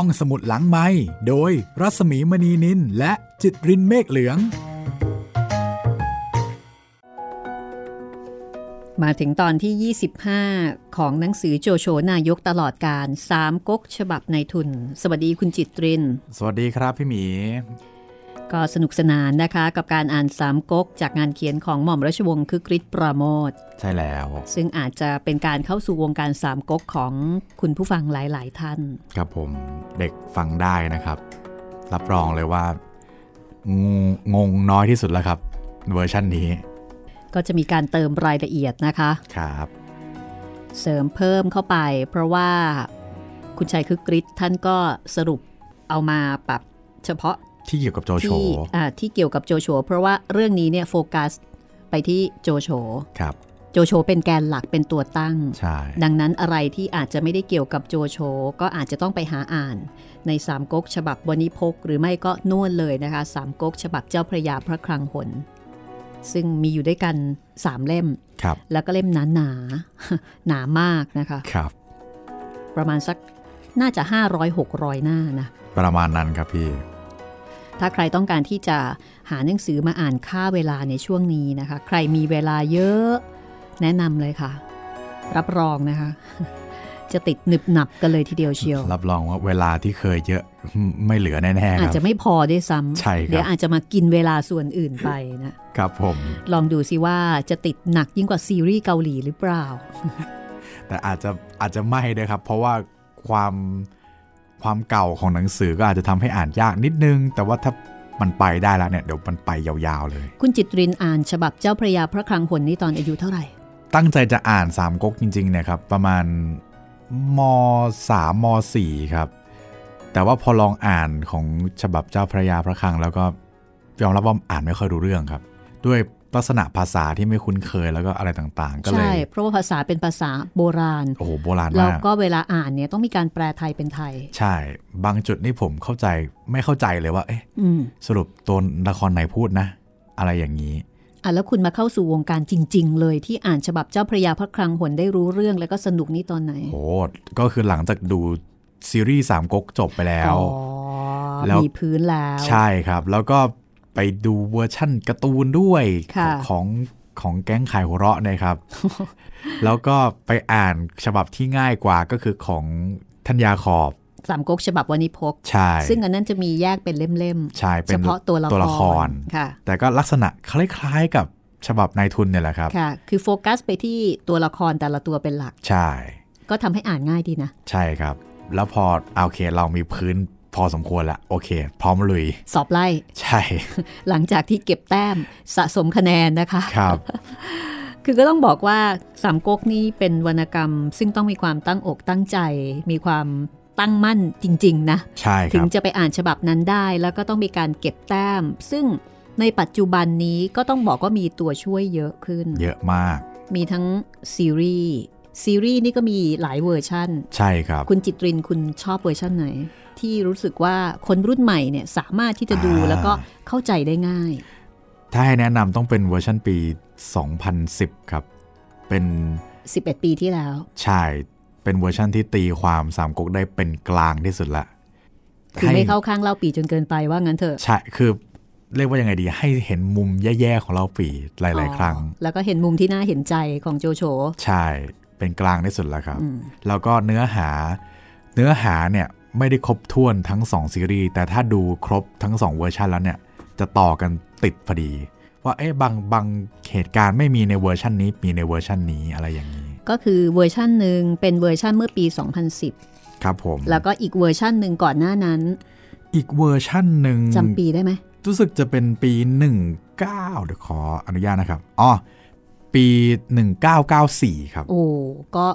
ห้องสมุดหลังไม้โดยรัสมีมณีนินและจิตรินเมฆเหลือง มาถึงตอนที่ 25 ของหนังสือโจโฉนายกตลอดการสามก๊กฉบับในทุน สวัสดีคุณจิตริน สวัสดีครับพี่หมี ก็สนุกสนานนะคะกับการอ่านสามก๊กจากงานเขียนของหม่อมราชวงศ์คึกฤทธิ์ปราโมทใช่แล้ว ซึ่งอาจจะเป็นการเข้าสู่วงการสามก๊กของคุณผู้ฟังหลาย ๆ ท่าน ครับผมเด็กฟังได้นะครับ รับรองเลยว่า งงงน้อยที่สุดแล้วครับ เวอร์ชันนี้ ก็จะมีการเติมรายละเอียดนะคะครับ เสริมเพิ่มเข้าไป เพราะว่าคุณชัยคึกฤทธิ์ท่านก็สรุปเอามาปรับเฉพาะ ที่เกี่ยวกับโจโฉที่อ่าที่เกี่ยวกับโจโฉเพราะว่าเรื่องนี้เนี่ยโฟกัสไปที่โจโฉครับโจโฉเป็นแกนหลักเป็นตัวตั้งใช่ดังนั้นอะไรที่อาจจะไม่ได้เกี่ยวกับโจโฉก็อาจจะต้องไปหาอ่าน ในสามก๊กฉบับวนิพก หรือไม่ก็นู่นเลยนะคะสามก๊กฉบับเจ้าพระยาพระคลังหนซึ่งมีอยู่ด้วยกันสามเล่มครับแล้วก็เล่มหนาหนาๆหนามากนะคะครับประมาณสักน่าจะ 500-600 หน้านะ ประมาณนั้นครับพี่ ถ้าใครต้องการที่จะหาหนังสือมาอ่านค่าเวลาในช่วงนี้นะคะ ใครมีเวลาเยอะแนะนำเลยค่ะ รับรองนะคะ จะติดหนึบหนับกันเลยทีเดียวเชียว รับรองว่าเวลาที่เคยเยอะไม่เหลือแน่ๆคอาจรับจะไม่พอด้วยซ้ใช่ครับำเดี๋ยวอาจจะมากินเวลาส่วนอื่นไปนะครับผม ลองดูสิว่าจะติดหนักยิ่งกว่าซีรีส์เกาหลีหรือเปล่า แต่อาจจะอาจจะไม่ด้วยครับ เพราะว่าความ ความเก่าของหนังสือก็อาจจะทำให้อ่านยากนิดนึง แต่ว่าถ้ามันไปได้แล้วเนี่ยเดี๋ยวมันไปยาวๆเลย คุณจิตรินอ่านฉบับเจ้าพระยาพระคลังหนนี่ตอนอายุเท่าไหร่ ตั้งใจจะอ่านสามก๊กจริงๆเนี่ยครับประมาณม3ม4ครับ แต่ว่าพอลองอ่านของฉบับเจ้าพระยาพระคลัง แล้วก็ยอมรับว่าอ่านไม่ค่อยรู้เรื่องครับ ด้วยลักษณะภาษาที่ไม่คุ้นเคยแล้วก็อะไรต่างๆ ก็เลใช่ยเพราะว่าภาษาเป็นภาษาโบราณโอ้โหโบราณแล้วมากก็เวลาอ่านเนี่ยต้องมีการแปลไทยเป็นไทย ใช่ บางจุดนี่ผมเข้าใจไม่เข้าใจเลยว่า เอ๊ะอืมสรุปตัวละครไหนพูดนะ อะไรอย่างนี้อะแล้วคุณมาเข้าสู่วงการจริง ๆ เลยที่อ่านฉบับเจ้าพระยาพระคลังหนได้รู้เรื่องแล้วก็สนุกนี่ตอนไหนโหก็คือหลังจากดูซีรีส์สามก๊กจบไปแล้วอ๋อแล้วมีพื้นแล้ว ใช่ครับ แล้วก็ ไปดูเวอร์ชั่นการ์ตูนด้วยค่ะของของแก๊งขายหัวเราะเนะครับ แล้วก็ไปอ่านฉบับที่ง่ายกว่าก็คือของทัญญาขอบสามก๊กฉบับวานิพกใช่ ซึ่งอันนั้นจะมีแยกเป็นเล่มใช่ๆเป็นเฉพาะตัวละตัวละครค่ะ แต่ก็ลักษณะคล้ายๆกับฉบับนายทุนเนี่ยแหละครับ ค่ะ คือโฟกัสไปที่ตัวละครแต่ละตัวเป็นหลัก ใช่ ก็ทำให้อ่านง่ายดีนะ ใช่ครับ แล้วพอเอาโอเคเรามีพื้น พอสมควรละโอเค พร้อมลุย สอบไล่ ใช่ หลังจากที่เก็บแต้มสะสมคะแนนนะคะครับ คือก็ต้องบอกว่าสามก๊กนี่เป็นวรรณกรรม ซึ่งต้องมีความตั้งอกตั้งใจ มีความตั้งมั่นจริง ๆ นะใช่คถึงรับจะไปอ่านฉบับนั้นได้ แล้วก็ต้องมีการเก็บแต้ม ซึ่งในปัจจุบันนี้ก็ต้องบอกว่ามีตัวช่วยเยอะขึ้น เยอะมาก มีทั้งซีรีส์ซีรีส์นี่ก็มีหลายเวอร์ชั่น ใช่ครับ คุณจิตรินคุณชอบเวอร์ชั่นไหน ที่รู้สึกว่าคนรุ่นใหม่เนี่ยสามารถที่จะดูอ่าแล้วก็เข้าใจได้ง่าย ถ้าให้แนะนำต้องเป็นเวอร์ชันปี 2010 ครับ เป็น 11 ปีที่แล้ว ใช่ เป็นเวอร์ชันที่ตีความสามก๊กได้เป็นกลางที่สุดละคือไม่เข้าข้างเล่าปีจนเกินไปว่างั้นเถอะ ใช่ คือเรียกว่ายังไงดี ให้เห็นมุมแย่ๆของเล่าปีหลาย ๆ ครั้งอ๋อแล้วก็เห็นมุมที่น่าเห็นใจของโจโฉ ใช่ เป็นกลางที่สุดแล้วครับอืมแล้วก็เนื้อหา เนื้อหาเนี่ย ไม่ได้ครบถ้วนทั้ง 2 ซีรีส์ แต่ถ้าดูครบทั้ง 2 เวอร์ชันแล้วเนี่ย จะต่อกันติดพอดี ว่าเอ๊ะบางบางเหตุการณ์ไม่มีในเวอร์ชันนี้มีในเวอร์ชันนี้อะไรอย่างนี้ ก็คือเวอร์ชันหนึ่งเป็นเวอร์ชันเมื่อปี 2010 ครับผม แล้วก็อีกเวอร์ชันหนึ่งก่อนหน้านั้น อีกเวอร์ชันหนึ่งจำปีได้ไหมรู้สึกจะเป็นปี 19เดี๋ยวขออนุญาตนะครับอ๋อปี 1994 ครับ โอ้ก็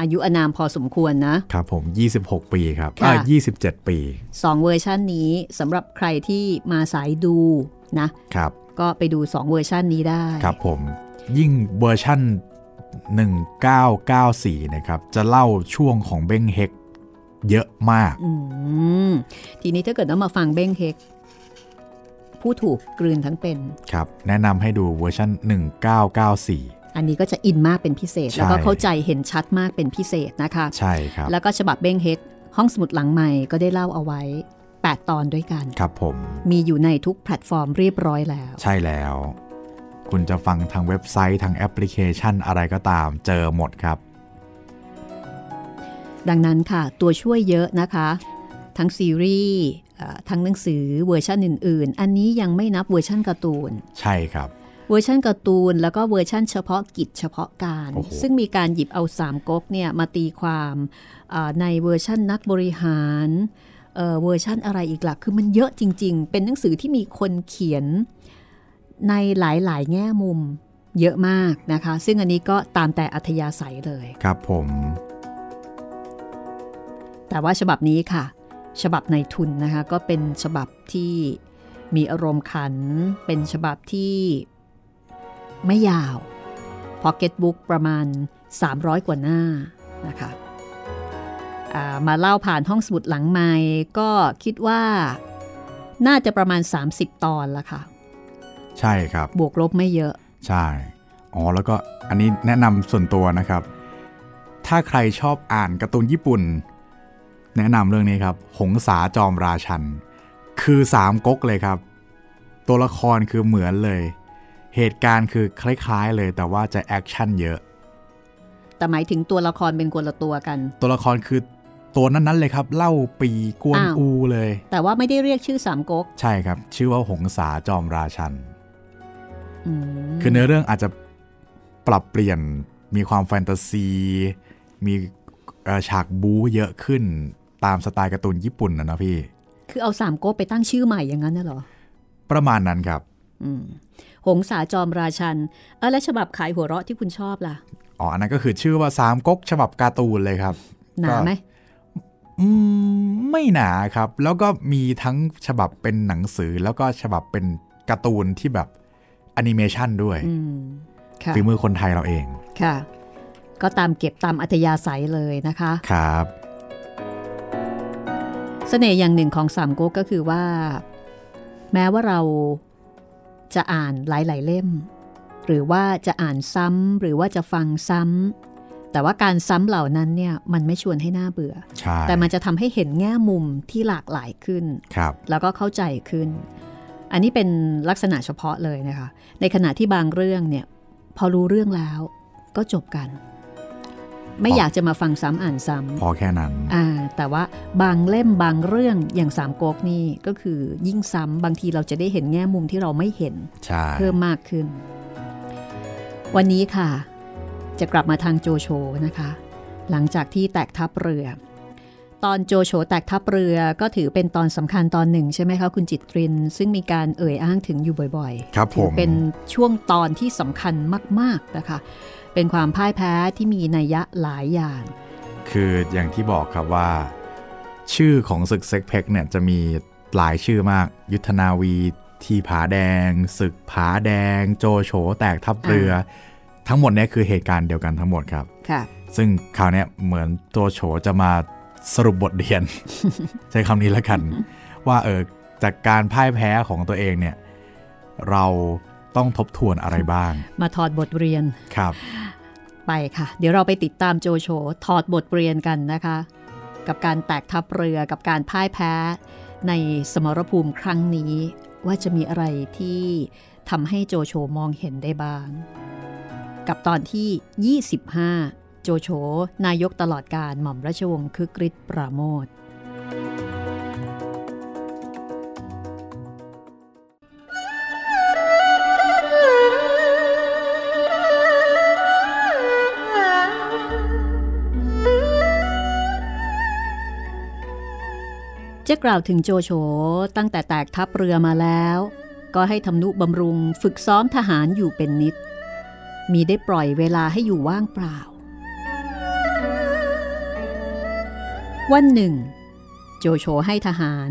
อายุอานามพอสมควรนะ ครับผม 26 ปีครับค่ะอ่า27 ปีสองเวอร์ชันนี้สำหรับใครที่มาสายดูนะ ครับ ก็ไปดู 2 เวอร์ชันนี้ได้ ครับผม ยิ่งเวอร์ชั่น 1994 นะครับ จะเล่าช่วงของเบ้งเฮกเยอะมาก อืมทีนี้ถ้าเกิดว่ามาฟังเบ้งเฮกผู้ถูกกลืนทั้งเป็น ครับ แนะนำให้ดูเวอร์ชัน1994 อันนี้ก็จะอินมากเป็นพิเศษใช่แล้วก็เข้าใจเห็นชัดมากเป็นพิเศษนะคะใช่ครับแล้วก็ฉบับเบ้งเฮกห้องสมุดหลังใหม่ก็ได้เล่าเอาไว้ 8 ตอนด้วยกันครับผมมีอยู่ในทุกแพลตฟอร์มเรียบร้อยแล้ว ใช่แล้ว คุณจะฟังทางเว็บไซต์ทางแอปพลิเคชันอะไรก็ตามเจอหมดครับ ดังนั้นค่ะ ตัวช่วยเยอะนะคะ ทั้งซีรีส์เอ่อทั้งหนังสือเวอร์ชันอื่น ๆ อันนี้ยังไม่นับเวอร์ชันการ์ตูน ใช่ครับ เวอร์ชันการ์ตูน แล้วก็เวอร์ชันเฉพาะกิจเฉพาะการโอ้โหซึ่งมีการหยิบเอาสามก๊กเนี่ยมาตีความเอ่อในเวอร์ชันนักบริหารเอ่อเวอร์ชันอะไรอีกล่ะคือมันเยอะจริง ๆ เป็นหนังสือที่มีคนเขียนในหลายๆ แง่มุมเยอะมากนะคะ ซึ่งอันนี้ก็ตามแต่อัธยาศัยเลย ครับผม แต่ว่าฉบับนี้ค่ะ ฉบับในทุนนะคะ ก็เป็นฉบับที่มีอารมณ์ขัน เป็นฉบับที่ ไม่ยาวพ็อกเก็ตบุ๊กประมาณ 300 กว่าหน้านะคะอ่ามาเล่าผ่านห้องสมุดหลังไม้ก็คิดว่าน่าจะประมาณ 30 ตอนละค่ะ ใช่ครับ บวกลบไม่เยอะ ใช่ อ๋อ แล้วก็อันนี้แนะนำส่วนตัวนะครับ ถ้าใครชอบอ่านการ์ตูนญี่ปุ่น แนะนำเรื่องนี้ครับ หงสาจอมราชัน คือสามก๊กเลยครับ ตัวละครคือเหมือนเลย เหตุการณ์คือคล้ายๆเลยแต่ว่าจะแอคชั่นเยอะ แต่หมายถึงตัวละครเป็นคนละตัวกัน ตัวละครคือตัวนั้นๆเลยครับ เล่าปีกวนอ้าวอูเลย แต่ว่าไม่ได้เรียกชื่อสามก๊ก ใช่ครับ ชื่อว่าหงสาจอมราชันอืมคือเนื้อเรื่องอาจจะปรับเปลี่ยนมีความแฟนตาซี มีเอ่อฉากบู๊เยอะขึ้นตามสไตล์การ์ตูนญี่ปุ่นนะนะพี่ คือเอาสามก๊กไปตั้งชื่อใหม่อย่างนั้นน่ะเหรอ ประมาณนั้นครับอืม หงสาจอมราชันเออแล้วฉบับขายหัวเราะที่คุณชอบล่ะ อ๋อ อันนั้นก็คือชื่อว่าสามก๊กฉบับการ์ตูนเลยครับหนาไหมอืมไม่หนาครับ แล้วก็มีทั้งฉบับเป็นหนังสือแล้วก็ฉบับเป็นการ์ตูนที่แบบแอนิเมชันด้วยอืมค่ะฝีมือคนไทยเราเองค่ะ ก็ตามเก็บตามอัธยาศัยเลยนะคะครับเสน่ห์อย่างหนึ่งของสามก๊กก็คือว่า แม้ว่าเรา จะอ่านหลาย ๆ เล่ม หรือว่าจะอ่านซ้ำหรือว่าจะฟังซ้ำแต่ว่าการซ้ำเหล่านั้นเนี่ยมันไม่ชวนให้หน่าเบื่อใช่แต่มันจะทำให้เห็นแง่มุมที่หลากหลายขึ้นครับแล้วก็เข้าใจขึ้น อันนี้เป็นลักษณะเฉพาะเลยนะคะ ในขณะที่บางเรื่องเนี่ยพอรู้เรื่องแล้วก็จบกัน ไม่อยากจะมาฟังซ้ำอ่านซ้พอแค่นั้นำอ่าแต่ว่าบางเล่มบางเรื่องอย่างสามก๊กนี่ก็คือยิ่งซ้ำบางทีเราจะได้เห็นแง่มุมที่เราไม่เห็นใช่เพิ่มมากขึ้น วันนี้ค่ะ จะกลับมาทางโจโฉนะคะ หลังจากที่แตกทัพเรือ ตอนโจโฉแตกทัพเรือก็ถือเป็นตอนสำคัญตอนหนึ่งใช่ไหมคะคุณจิตริน ซึ่งมีการเอ่ยอ้างถึงอยู่บ่อยครับๆผถือมเป็นช่วงตอนที่สำคัญมาก ๆนะคะ เป็นความพ่ายแพ้ที่มีนัยยะหลายอย่าง คืออย่างที่บอกครับว่า ชื่อของศึกเซ็กเพกเนี่ยจะมีหลายชื่อมาก ยุทธนาวีทีผาแดง ศึกผาแดง โจโฉแตกทัพเรือ ทั้งหมดเนี่ยคือเหตุการณ์เดียวกันทั้งหมดครับค่ะ ซึ่งคราวเนี้ยเหมือนโจโฉจะมาสรุปบทเรียน ใช้คำนี้แล้วกัน ว่าเออจากการพ่ายแพ้ของตัวเองเนี่ยเรา ต้องทบทวนอะไรบ้าง มาถอดบทเรียนครับ ไปค่ะ เดี๋ยวเราไปติดตามโจโฉถอดบทเรียนกันนะคะ กับการแตกทัพเรือกับการพ่ายแพ้ ในสมรภูมิครั้งนี้ ว่าจะมีอะไรที่ทำให้โจโฉมองเห็นได้บ้าง กับตอนที่ 25 โจโฉนายกตลอดการหม่อมราชวงศ์คึกฤทธิ์ปราโมท กล่าวถึงโจโฉตั้งแต่แตกทัพเรือมาแล้ว ก็ให้ทำนุบำรุงฝึกซ้อมทหารอยู่เป็นนิด มีได้ปล่อยเวลาให้อยู่ว่างเปล่า วันหนึ่ง โจโฉให้ทหาร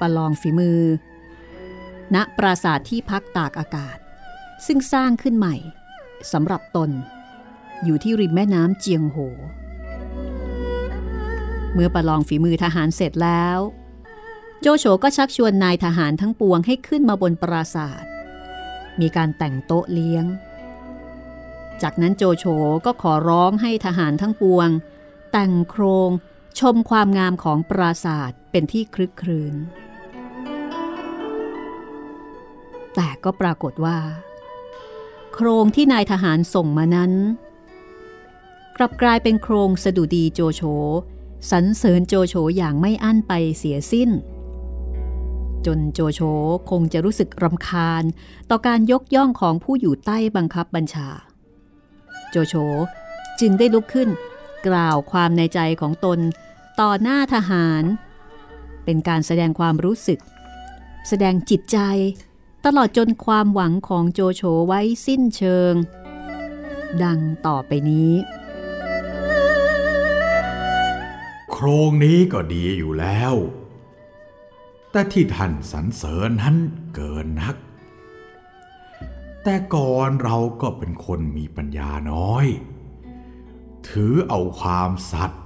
ประลองฝีมือ ณปราสาทที่พักตากอากาศ ซึ่งสร้างขึ้นใหม่สำหรับตน อยู่ที่ริมแม่น้ำเจียงโห เมื่อประลองฝีมือทหารเสร็จแล้ว โจโฉก็ชักชวนนายทหารทั้งปวงให้ขึ้นมาบนปราสาทมีการแต่งโต๊ะเลี้ยง จากนั้นโจโฉก็ขอร้องให้ทหารทั้งปวง แต่งโครงชมความงามของปราสาทเป็นที่คลึกครื้นแต่ก็ปรากฏว่า โครงที่นายทหารส่งมานั้น กลับกลายเป็นโครงสดุดีโจโฉสรรเสริญโจโฉอย่างไม่อั้นไปเสียสิ้น จนโจโฉคงจะรู้สึกรำคาญ ต่อการยกย่องของผู้อยู่ใต้บังคับบัญชา โจโฉจึงได้ลุกขึ้น กล่าวความในใจของตนต่อหน้าทหาร เป็นการแสดงความรู้สึก แสดงจิตใจ ตลอดจนความหวังของโจโฉไว้สิ้นเชิง ดังต่อไปนี้ โครงนี้ก็ดีอยู่แล้ว แต่ที่ท่านสรรเสริญนั้นเกินนัก แต่ก่อนเราก็เป็นคนมีปัญญาน้อย ถือเอาความสัตย์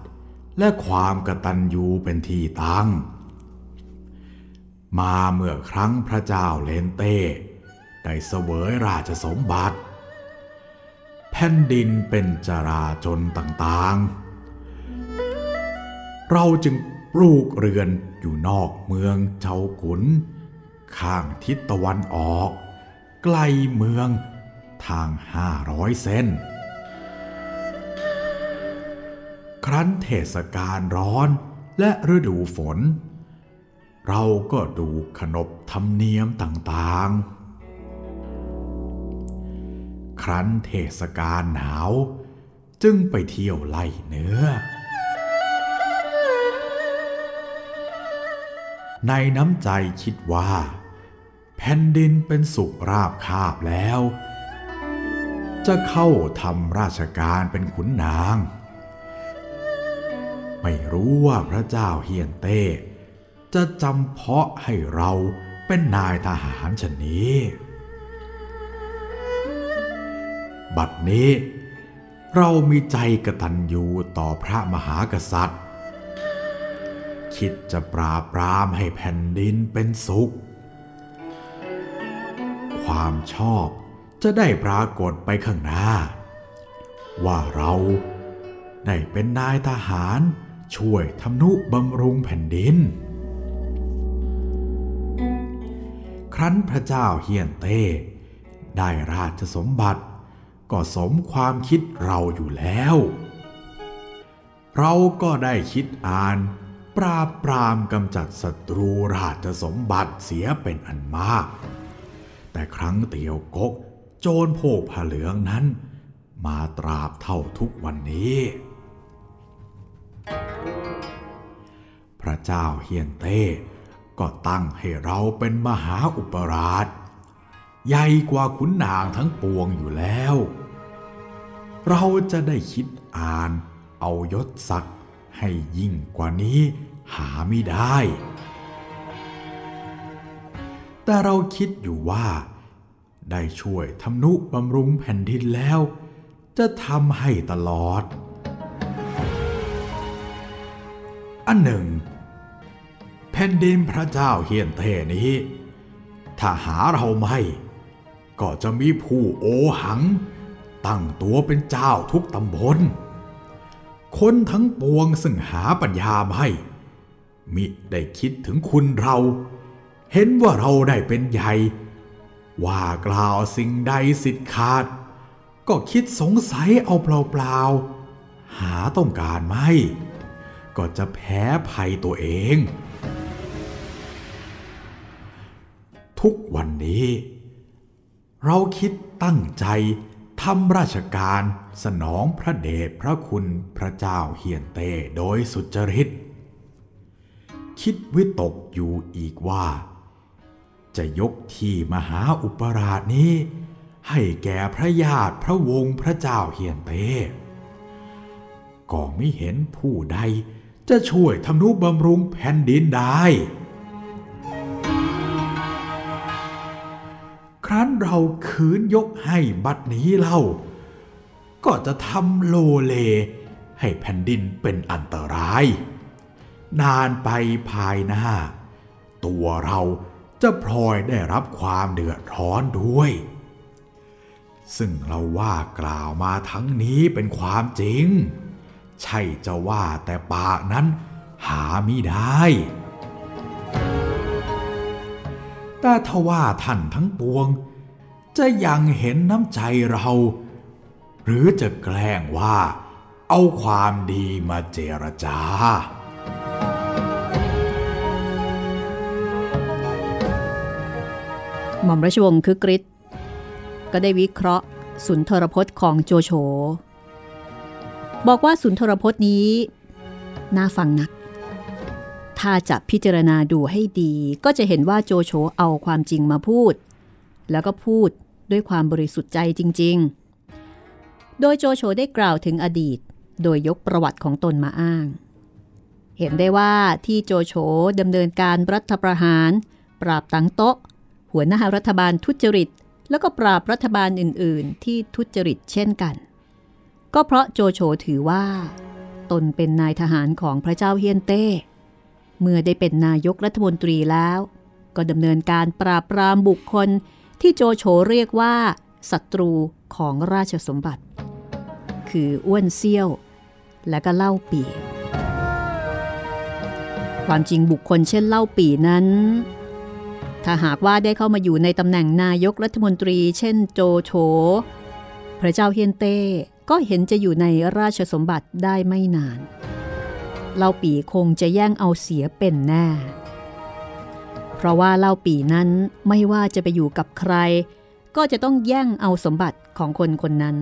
และความกตัญญูเป็นที่ตั้ง มาเมื่อครั้งพระเจ้าเลนเต้ได้เสวยราชสมบัติ แผ่นดินเป็นจราจนต่างๆ เราจึงปลูกเรือน อยู่นอกเมืองเจ้าขุน ข้างทิศตะวันออกใกล้เมืองทางห้าร้อยเซนครั้นเทศกาลร้อนและฤดูฝน เราก็ดูขนบธรรมเนียมต่างๆ ครั้นเทศกาลหนาว จึงไปเที่ยวไล่เนื้อ ในน้ำใจคิดว่า แผ่นดินเป็นสุขราบคาบแล้ว จะเข้าทำราชการเป็นขุนนาง ไม่รู้ว่าพระเจ้าเฮียนเต้ จะจำเพาะให้เราเป็นนายทหารชนนี้ บัดนี้เรามีใจกระตัญญูต่อพระมหากษัตริย์ คิดจะปราบปรามให้แผ่นดินเป็นสุข ความชอบจะได้ปรากฏไปข้างหน้า ว่าเราได้เป็นนายทหารช่วยทำนุบำรุงแผ่นดิน ครั้นพระเจ้าเฮียนเต้ ได้ราชสมบัติ ก็สมความคิดเราอยู่แล้ว เราก็ได้คิดอ่าน ปราบปรามกำจัดศัตรูราชสมบัติเสียเป็นอันมาก แต่ครั้งเตียวกก โจรโพกผาเหลืองนั้น มาตราบเท่าทุกวันนี้ พระเจ้าเฮียนเต้ก็ตั้งให้เราเป็นมหาอุปราช ใหญ่กว่าขุนนางทั้งปวงอยู่แล้ว เราจะได้คิดอ่านเอายศศักดิ์ ให้ยิ่งกว่านี้หาไม่ได้ แต่เราคิดอยู่ว่า ได้ช่วยทำนุบำรุงแผ่นดินแล้ว จะทำให้ตลอด อันหนึ่ง แผ่นดินพระเจ้าเฮียนเทนี้ ถ้าหาเราไม่ ก็จะมีผู้โอหัง ตั้งตัวเป็นเจ้าทุกตำบล คนทั้งปวงซึ่งหาปัญญาไม่มิได้คิดถึงคุณเรา เห็นว่าเราได้เป็นใหญ่ ว่ากล่าวสิ่งใดสิทธิ์ขาด ก็คิดสงสัยเอาเปล่าๆ หาต้องการไม่ ก็จะแพ้ภัยตัวเอง ทุกวันนี้ เราคิดตั้งใจ ทำราชการสนองพระเดชพระคุณพระเจ้าเฮียนเต้โดยสุจริต คิดวิตกอยู่อีกว่า จะยกที่มหาอุปราชนี้ ให้แก่พระญาติพระวงศ์พระเจ้าเฮียนเต้ก็ไม่เห็นผู้ใดจะช่วยทำนุบำรุงแผ่นดินได้ รั้นเราคืนยกให้บัดนี้เล่า ก็จะทำโลเลให้แผ่นดินเป็นอันตราย นานไปภายหน้า ตัวเราจะพลอยได้รับความเดือดร้อนด้วย ซึ่งเราว่ากล่าวมาทั้งนี้เป็นความจริง ใช่จะว่าแต่ปากนั้นหาไม่ได้ แต่ทว่าท่านทั้งปวง จะยังเห็นน้ำใจเรา หรือจะแกล้งว่า เอาความดีมาเจรจา หม่อมราชวงศ์คือกริชก็ได้วิเคราะห์สุนทรพจน์ของโจโฉบอกว่าสุนทรพจน์นี้ น่าฟังนัก ถ้าจะพิจารณาดูให้ดี ก็จะเห็นว่าโจโฉเอาความจริงมาพูด แล้วก็พูดด้วยความบริสุทธิ์ใจจริง ๆ โดยโจโฉได้กล่าวถึงอดีต โดยยกประวัติของตนมาอ้าง เห็นได้ว่าที่โจโฉดำเนินการรัฐประหาร ปราบตังโต๊ะ หัวหน้ารัฐบาลทุจริต แล้วก็ปราบรัฐบาลอื่น ๆ ที่ทุจริตเช่นกัน ก็เพราะโจโฉถือว่า ตนเป็นนายทหารของพระเจ้าเฮียนเต้ เมื่อได้เป็นนายกรัฐมนตรีแล้ว ก็ดำเนินการปราบปรามบุคคลที่โจโฉเรียกว่าศัตรูของราชสมบัติ คืออ้วนเซี่ยว และก็เล่าปี ความจริงบุคคลเช่นเล่าปีนั้น ถ้าหากว่าได้เข้ามาอยู่ในตำแหน่งนายกรัฐมนตรี เช่นโจโฉพระเจ้าเฮียนเต้ก็เห็นจะอยู่ในราชสมบัติได้ไม่นาน เล่าปีคงจะแย่งเอาเสียเป็นแน่ เพราะว่าเล่าปีนั้นไม่ว่าจะไปอยู่กับใคร ก็จะต้องแย่งเอาสมบัติของคนคนนั้น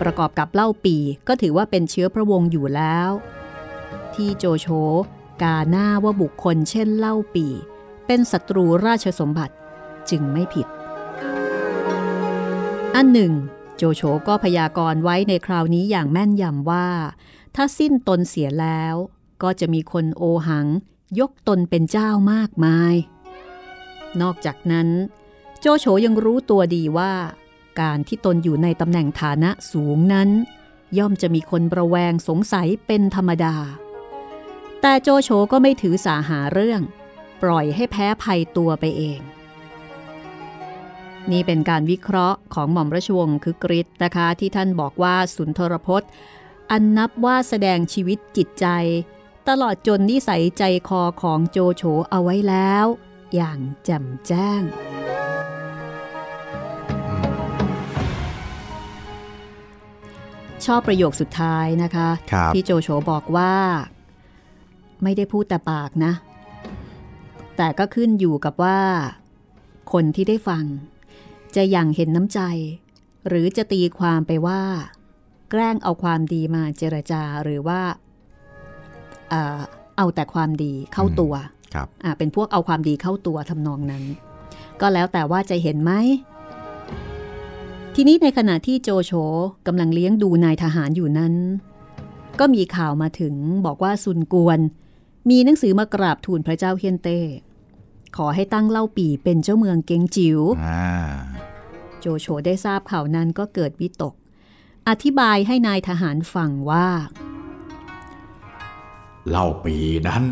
ประกอบกับเล่าปีก็ถือว่าเป็นเชื้อพระวงศ์อยู่แล้ว ที่โจโฉกาหน้าว่าบุคคลเช่นเล่าปี เป็นศัตรูราชสมบัติจึงไม่ผิด อันหนึ่ง โจโฉก็พยากรณ์ไว้ในคราวนี้อย่างแม่นยำว่า ถ้าสิ้นตนเสียแล้ว ก็จะมีคนโอหังยกตนเป็นเจ้ามากมาย นอกจากนั้น โจโฉยังรู้ตัวดีว่า การที่ตนอยู่ในตำแหน่งฐานะสูงนั้น ย่อมจะมีคนประแวงสงสัยเป็นธรรมดา แต่โจโฉก็ไม่ถือสาหาเรื่อง ปล่อยให้แพ้ภัยตัวไปเอง นี่เป็นการวิเคราะห์ของหม่อมราชวงศ์คือกริชนะคะ ที่ท่านบอกว่าสุนทรพจน์ อันนับว่าแสดงชีวิตจิตใจ ตลอดจนนิสัยใจคอของโจโฉเอาไว้แล้ว อย่างแจ่มแจ้ง ชอบประโยคสุดท้ายนะคะครับที่โจโฉบอกว่า ไม่ได้พูดแต่ปากนะ แต่ก็ขึ้นอยู่กับว่า คนที่ได้ฟัง จะอย่างเห็นน้ำใจ หรือจะตีความไปว่า แกล้งเอาความดีมาเจรจาหรือว่าเอ่อเอาแต่ความดีเข้าตัวครับอะเป็นพวกเอาความดีเข้าตัวทำนองนั้น ก็แล้วแต่ว่าจะเห็นไหม ทีนี้ในขณะที่โจโฉกำลังเลี้ยงดูนายทหารอยู่นั้น ก็มีข่าวมาถึงบอกว่าซุนกวน มีหนังสือมากราบทูลพระเจ้าเฮียนเต้ ขอให้ตั้งเล่าปีเป็นเจ้าเมืองเกงจิว๋วอ่าโจโฉได้ทราบข่าวนั้นก็เกิดวิตก อธิบายให้นายทหารฟังว่า เล่าปีนั้น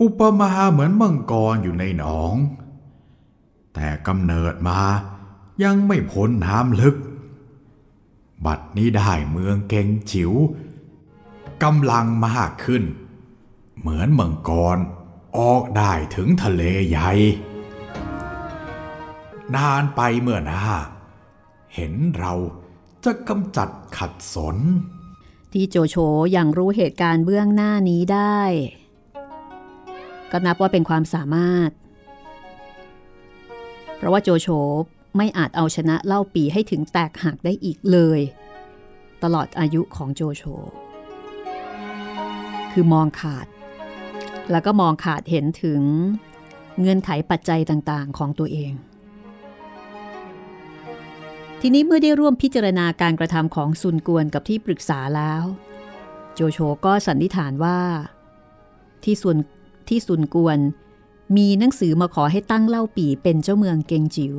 อุปมาเหมือนมังกรอยู่ในหนอง แต่กำเนิดมายังไม่พ้นน้ำลึก บัดนี้ได้เมืองเก่งจิ๋วกำลังมากขึ้น เหมือนมังกรออกได้ถึงทะเลใหญ่ นานไปเมื่อหนาเห็นเรา จะกำจัดขัดสน ที่โจโฉยังรู้เหตุการณ์เบื้องหน้านี้ได้ ก็นับว่าเป็นความสามารถ เพราะว่าโจโฉไม่อาจเอาชนะเล่าปีให้ถึงแตกหักได้อีกเลย ตลอดอายุของโจโฉคือมองขาด แล้วก็มองขาดเห็นถึงเงื่อนไขปัจจัยต่างๆของตัวเอง ทีนี้เมื่อได้ร่วมพิจารณาการกระทำของซุนกวนกับที่ปรึกษาแล้ว โจโฉก็สันนิษฐานว่า ที่ซุนที่ซุนกวน มีหนังสือมาขอให้ตั้งเล่าปีเป็นเจ้าเมืองเกงจิว๋ว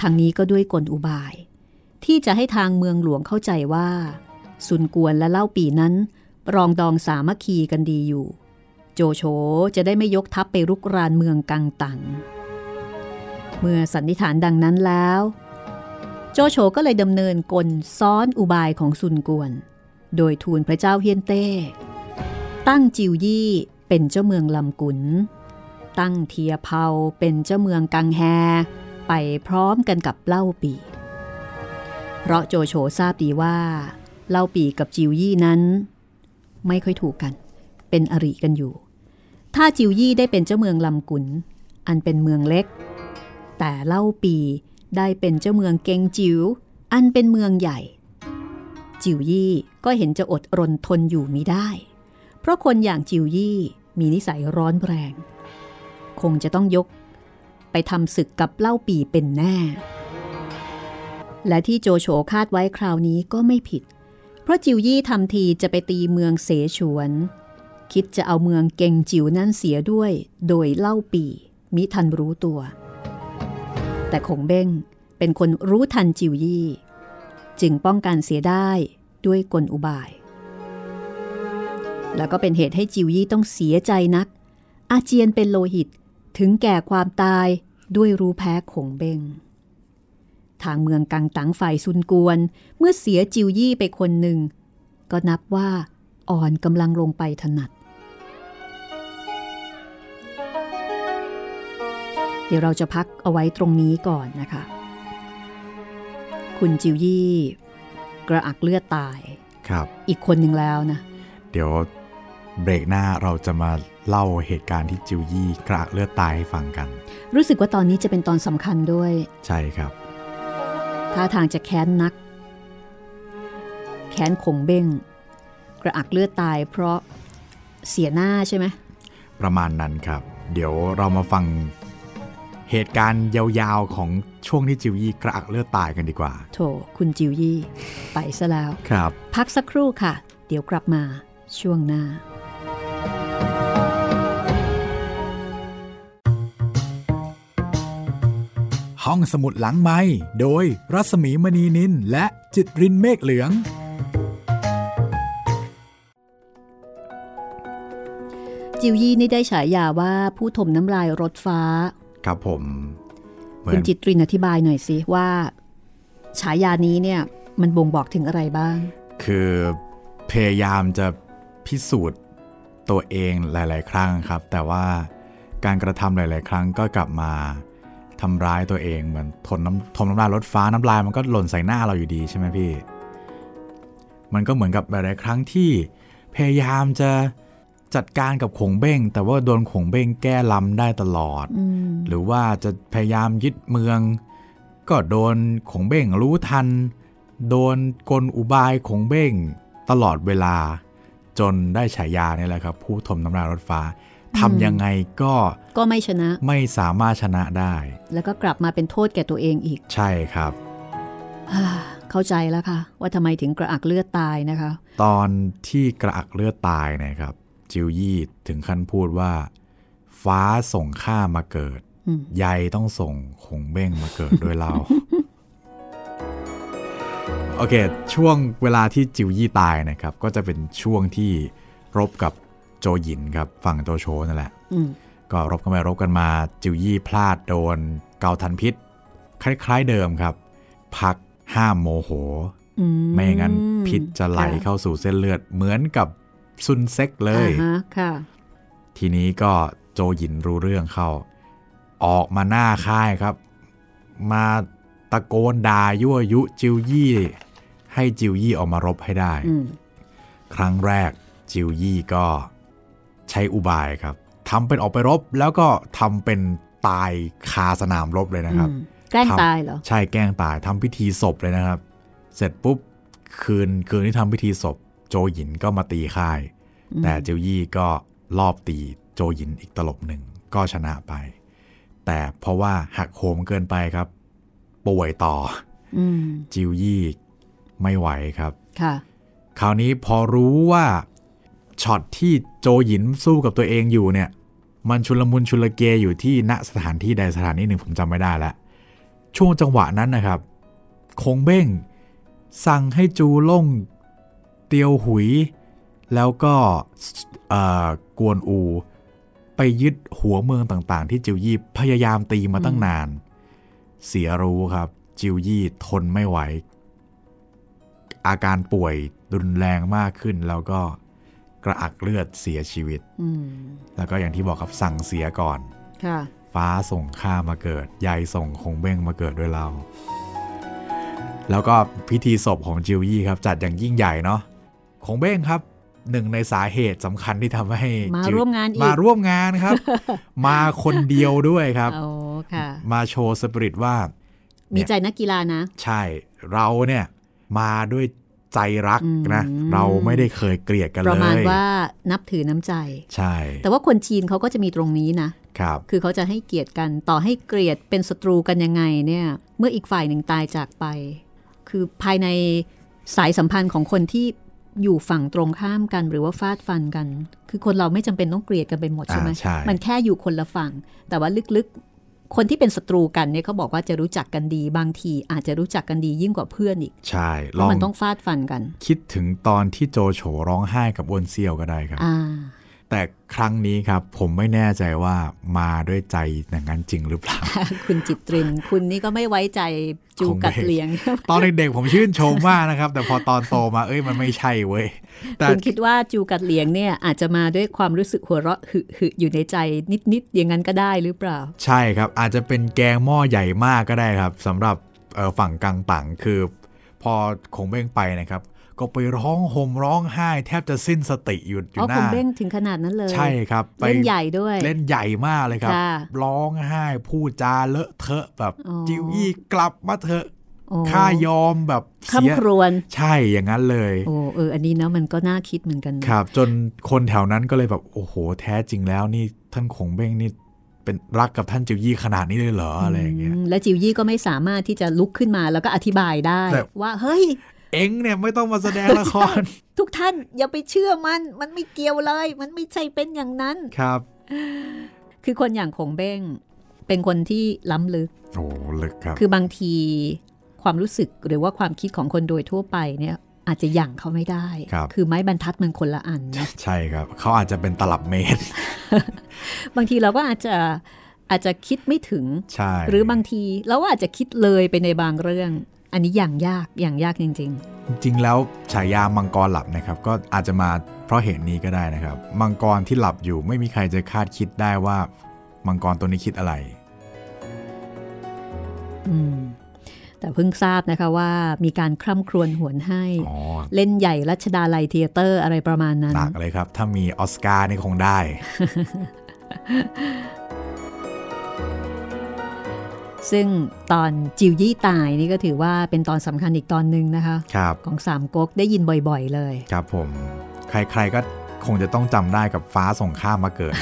ทางนี้ก็ด้วยกลอุบาย ที่จะให้ทางเมืองหลวงเข้าใจว่าซุนกวนและเล่าปีนั้น รองดองสามัคคีกันดีอยู่ โจโฉจะได้ไม่ยกทัพไปรุกรานเมืองกังตังเมื่อสันนิษฐานดังนั้นแล้ว โจโฉก็เลยดำเนินกลซ้อนอุบายของซุนกวน โดยทูลพระเจ้าเฮียนเต้ ตั้งจิวยี่เป็นเจ้าเมืองลำกุน ตั้งเทียเผาเป็นเจ้าเมืองกังแฮ ไปพร้อมกันกับเล่าปี เพราะโจโฉทราบดีว่าเล่าปีกับจิวยี่นั้น ไม่ค่อยถูกกัน เป็นอริกันอยู่ ถ้าจิวยี่ได้เป็นเจ้าเมืองลำกุน อันเป็นเมืองเล็ก แต่เล่าปี ได้เป็นเจ้าเมืองเกงจิวอันเป็นเมืองใหญ่ จิวยี่ก็เห็นจะอดรนทนอยู่มิได้ เพราะคนอย่างจิวยี่มีนิสัยร้อนแรง คงจะต้องยก ไปทำศึกกับเล่าปีเป็นแน่ และที่โจโฉคาดไว้คราวนี้ก็ไม่ผิด เพราะจิวยี่ทำทีจะไปตีเมืองเสฉวน คิดจะเอาเมืองเกงจิ๋วนั่นเสียด้วย โดยเล่าปีมิทันรู้ตัว แต่คงเบ้งเป็นคนรู้ทันจิวยี่ จึงป้องกันเสียได้ด้วยกลอุบาย แล้วก็เป็นเหตุให้จิวยี่ต้องเสียใจนัก อาเจียนเป็นโลหิตถึงแก่ความตายด้วยรู้แพ้ขงเบ้งทางเมืองกังตังฝ่ายซุนกวนเมื่อเสียจิวยี่ไปคนหนึ่ง ก็นับว่าอ่อนกำลังลงไปถนัด เดี๋ยวเราจะพักเอาไว้ตรงนี้ก่อนนะคะ คุณจิวยี่กระอักเลือดตายครับ อีกคนหนึ่งแล้วนะ เดี๋ยวเบรกหน้าเราจะมาเล่าเหตุการณ์ที่จิวยี่กระอักเลือดตายให้ฟังกัน รู้สึกว่าตอนนี้จะเป็นตอนสำคัญด้วย ใช่ครับท่าทางจะแค้นนัก แค้นขงเบ้ง กระอักเลือดตายเพราะเสียหน้าใช่ไหมประมาณนั้นครับ เดี๋ยวเรามาฟัง เหตุการณ์ยาวๆของช่วงที่จิวยี่กระอักเลือดตายกันดีกว่า โถคุณจิวยี่ไปซะแล้ว ครับ พักสักครู่ค่ะ เดี๋ยวกลับมาช่วงหน้า ห้องสมุดหลังไม้โดยรัสมีมณีนินและจิตรินเมฆเหลือง จิวยี่นี่ได้ฉายาว่าผู้ถมน้ำลายรถฟ้า ครับผมเหมืคุอณนจิตรินอธิบายหน่อยสิว่าฉายานี้เนี่ยมันบ่งบอกถึงอะไรบ้าง คือพยายามจะพิสูจน์ตัวเองหลาย ๆ ครั้งครับ แต่ว่าการกระทำหลาย ๆ ครั้งก็กลับมาทำร้ายตัวเองเหมือนทนน้ำทนน้ำลายรถฟ้าน้ำลายมันก็หล่นใส่หน้าเราอยู่ดีใช่ไหมพี่ มันก็เหมือนกับหลาย ๆ ครั้งที่พยายามจะ จัดการกับขงเบ้ง แต่ว่าโดนขงเบ้งแก้ล้ำได้ตลอดอืมหรือว่าจะพยายามยึดเมือง ก็โดนขงเบ้งรู้ทัน โดนกลอุบายขงเบ้งตลอดเวลา จนได้ฉายานี่แหละครับ ผู้ทมน้ำลายรถฟ้าทำยังไงก็ก็ไม่ชนะไม่สามารถชนะได้ แล้วก็กลับมาเป็นโทษแก่ตัวเองอีก ใช่ครับอ่าเข้าใจแล้วค่ะ ว่าทำไมถึงกระอักเลือดตายนะคะ ตอนที่กระอักเลือดตายเนะครับ จิวยี่ถึงขั้นพูดว่า ฟ้าส่งข้ามาเกิดอืมใยต้องส่งคงเบ้งมาเกิดด้วยเรา โอเค ช่วงเวลาที่จิวยี่ตายนะครับ ก็จะเป็นช่วงที่รบกับโจหยินครับ ฝั่งโจโฉนั่นแหละอืมก็รบกันไปรบกันมาจิวยี่พลาดโดนเกาทันพิษ คล้าย ๆเดิมครับ พักห้ามโมโหอืไม่อย่างนั้นพิษจะไหลค่เข้าสู่เส้นเลือดเหมือนกับ ซุนเซ็กเลยอ่าฮะค่ะ ทีนี้ก็โจหยินรู้เรื่องเข้า ออกมาหน้าค่ายครับ มาตะโกนด่ายั่วยุจิวยี่ ให้จิวยี่ออกมารบให้ได้อืมครั้งแรกจิวยี่ก็ใช้อุบายครับทำเป็นออกไปรบแล้วก็ทำเป็นตายคาสนามรบเลยนะครับอืมแกล้งทำตายเหรอ ใช่แกล้งตายทำพิธีศพเลยนะครับ เสร็จปุ๊บคืนคืนที่ทำพิธีศพ โจหยินก็มาตีค่าย แต่เจียวยี่ก็รอบตีโจหยินอีกตลบหนึ่งก็ชนะไป แต่เพราะว่าหักโหมเกินไปครับ ป่วยต่ออืมจิวยี่ไม่ไหวครับค่ะคราวนี้พอรู้ว่าช็อตที่โจหยินสู้กับตัวเองอยู่เนี่ย มันชุลมุนชุลเกอยู่ที่ณสถานที่ใดสถานที่หนึ่งผมจำไม่ได้แล้วช่วงจังหวะนั้นนะครับ คงเบ้งสั่งให้จูล่ง เตียวหุย แล้วก็เอ่อกวนอู ไปยึดหัวเมืองต่างๆ ที่จิวยี่พยายามตีมาตั้งนาน เสียรู้ครับ จิวยี่ทนไม่ไหว อาการป่วยรุนแรงมากขึ้นแล้วก็กระอักเลือดเสียชีวิตอืมแล้วก็อย่างที่บอกครับสั่งเสียก่อนค่ะฟ้าส่งข้ามาเกิด ยายส่งคงเบ้งมาเกิดด้วยเรา แล้วก็พิธีศพของจิวยี่ครับ จัดอย่างยิ่งใหญ่เนาะ คงเบ้งครับหนึ่งในสาเหตุสำคัญที่ทำให้มาจิร่วมงานอีกมาร่วมงานครับ มาคนเดียวด้วยครับโอ้ค่ะมาโชว์สปิริตว่า มีใจนักกีฬานะ ใช่เราเนี่ยมาด้วยใจรักนะอืมเราไม่ได้เคยเกลียดกันปเลยระมาณว่านับถือน้ำใจ ใช่ แต่ว่าคนจีนเขาก็จะมีตรงนี้นะครับ คือเขาจะให้เกียรติกันต่อให้เกลียดเป็นศัตรูกันยังไงเนี่ย เมื่ออีกฝ่ายหนึ่งตายจากไป คือภายในสายสัมพันธ์ของคนที่ อยู่ฝั่งตรงข้ามกันหรือว่าฟาดฟันกัน คือคนเราไม่จำเป็นต้องเกลียดกันไปหมดใช่ไหมอ่าใช่มันแค่อยู่คนละฝั่ง แต่ว่าลึกๆ คนที่เป็นศัตรูกันเนี่ยเขาบอกว่าจะรู้จักกันดี บางทีอาจจะรู้จักกันดียิ่งกว่าเพื่อนอีก ใช่เพลอราะงมันต้องฟาดฟันกัน คิดถึงตอนที่โจโฉร้องไห้กับอ้วนเซียวก็ได้ครับอ่า แต่ครั้งนี้ครับ ผมไม่แน่ใจว่ามาด้วยใจอย่างนั้นจริงหรือเปล่า คุณจิตริน คุณนี่ก็ไม่ไว้ใจจูกัดเลียง ตอนเด็กๆผมชื่นชมมากนะครับ แต่พอตอนโตมาเอ้ยมันไม่ใช่เว้ยแต่คุณคิดว่าจูกัดเลียงเนี่ยอาจจะมาด้วยความรู้สึกหัวเราะหึหึอยู่ในใจนิดๆอย่างนั้นก็ได้หรือเปล่า ใช่ครับ อาจจะเป็นแกงหม้อใหญ่มากก็ได้ครับสำหรับเอ่อฝั่งกังตังคือ พอคงเบ้งไปนะครับ ก็ไปร้องห่มร้องไห้ แทบจะสิ้นสติอยู่ออ๋ยู่อหคุน้าณเบ้งถึงขนาดนั้นเลย ใช่ครับไปเล่นใหญ่ด้วย เล่นใหญ่มากเลยครับค่ะร้องไห้พูดจาเลอะเทอะแบบอ๋อจิวอี้กลับมาเถอะโอ้ข้ายอมแบบเสียคำครวญใช่อย่างนั้นเลยโอ้เอออันนี้เนาะมันก็น่าคิดเหมือนกันนะครับ จนคนแถวนั้นก็เลยแบบโอ้โห แท้จริงแล้วนี่ท่านคงเบ้งนี่เป็นรักกับท่านจิวยี่ขนาดนี้เลยเหรออะไรอย่างเงี้ยมและจิวยี่ก็ไม่สามารถที่จะลุกขึ้นมาแล้วก็อธิบายได้แต่ว่าเฮ้ย เอ็งเนี่ยไม่ต้องมาแสดงละคร ทุกท่านอย่าไปเชื่อมัน มันไม่เกี่ยวเลย มันไม่ใช่เป็นอย่างนั้นครับ คือคนอย่างคงเบ้ง เป็นคนที่ล้ำลึกโอ้ลึกครับ คือบางทีความรู้สึกหรือว่าความคิดของคนโดยทั่วไปเนี่ยอาจจะหยั่งเขาไม่ได้ครับอไม้บรรทัดมันคนละอันนะใช่ครับ เขาอาจจะเป็นตลับเมตร บางทีเราก็อาจจะอาจจะคิดไม่ถึงใช่หรือบางทีเราก็อาจจะคิดเลยไปในบางเรื่อง อันนี้อย่างยากอย่างยากจริงจริงๆแล้วฉายามังกรหลับนะครับ ก็อาจจะมาเพราะเหตุนี้ก็ได้นะครับ มังกรที่หลับอยู่ไม่มีใครจะคาดคิดได้ว่า มังกรตัวนี้คิดอะไรๆอืมแต่เพิ่งทราบนะคะว่ามีการคร่ำครวญหวนไห้อ๋อเล่นใหญ่รัชดาลัยเธียเตอร์อะไรประมาณนั้นหนักเลยครับ ถ้ามีออสการ์นี่คงได้ ซึ่งตอนจิวยี่ตายนี่ก็ถือว่าเป็นตอนสำคัญอีกตอนหนึ่งนะคะครับของสามก๊กได้ยินบ่อยๆเลย ครับผม ใครๆก็คงจะต้องจำได้กับฟ้าส่งข้ามมาเกิด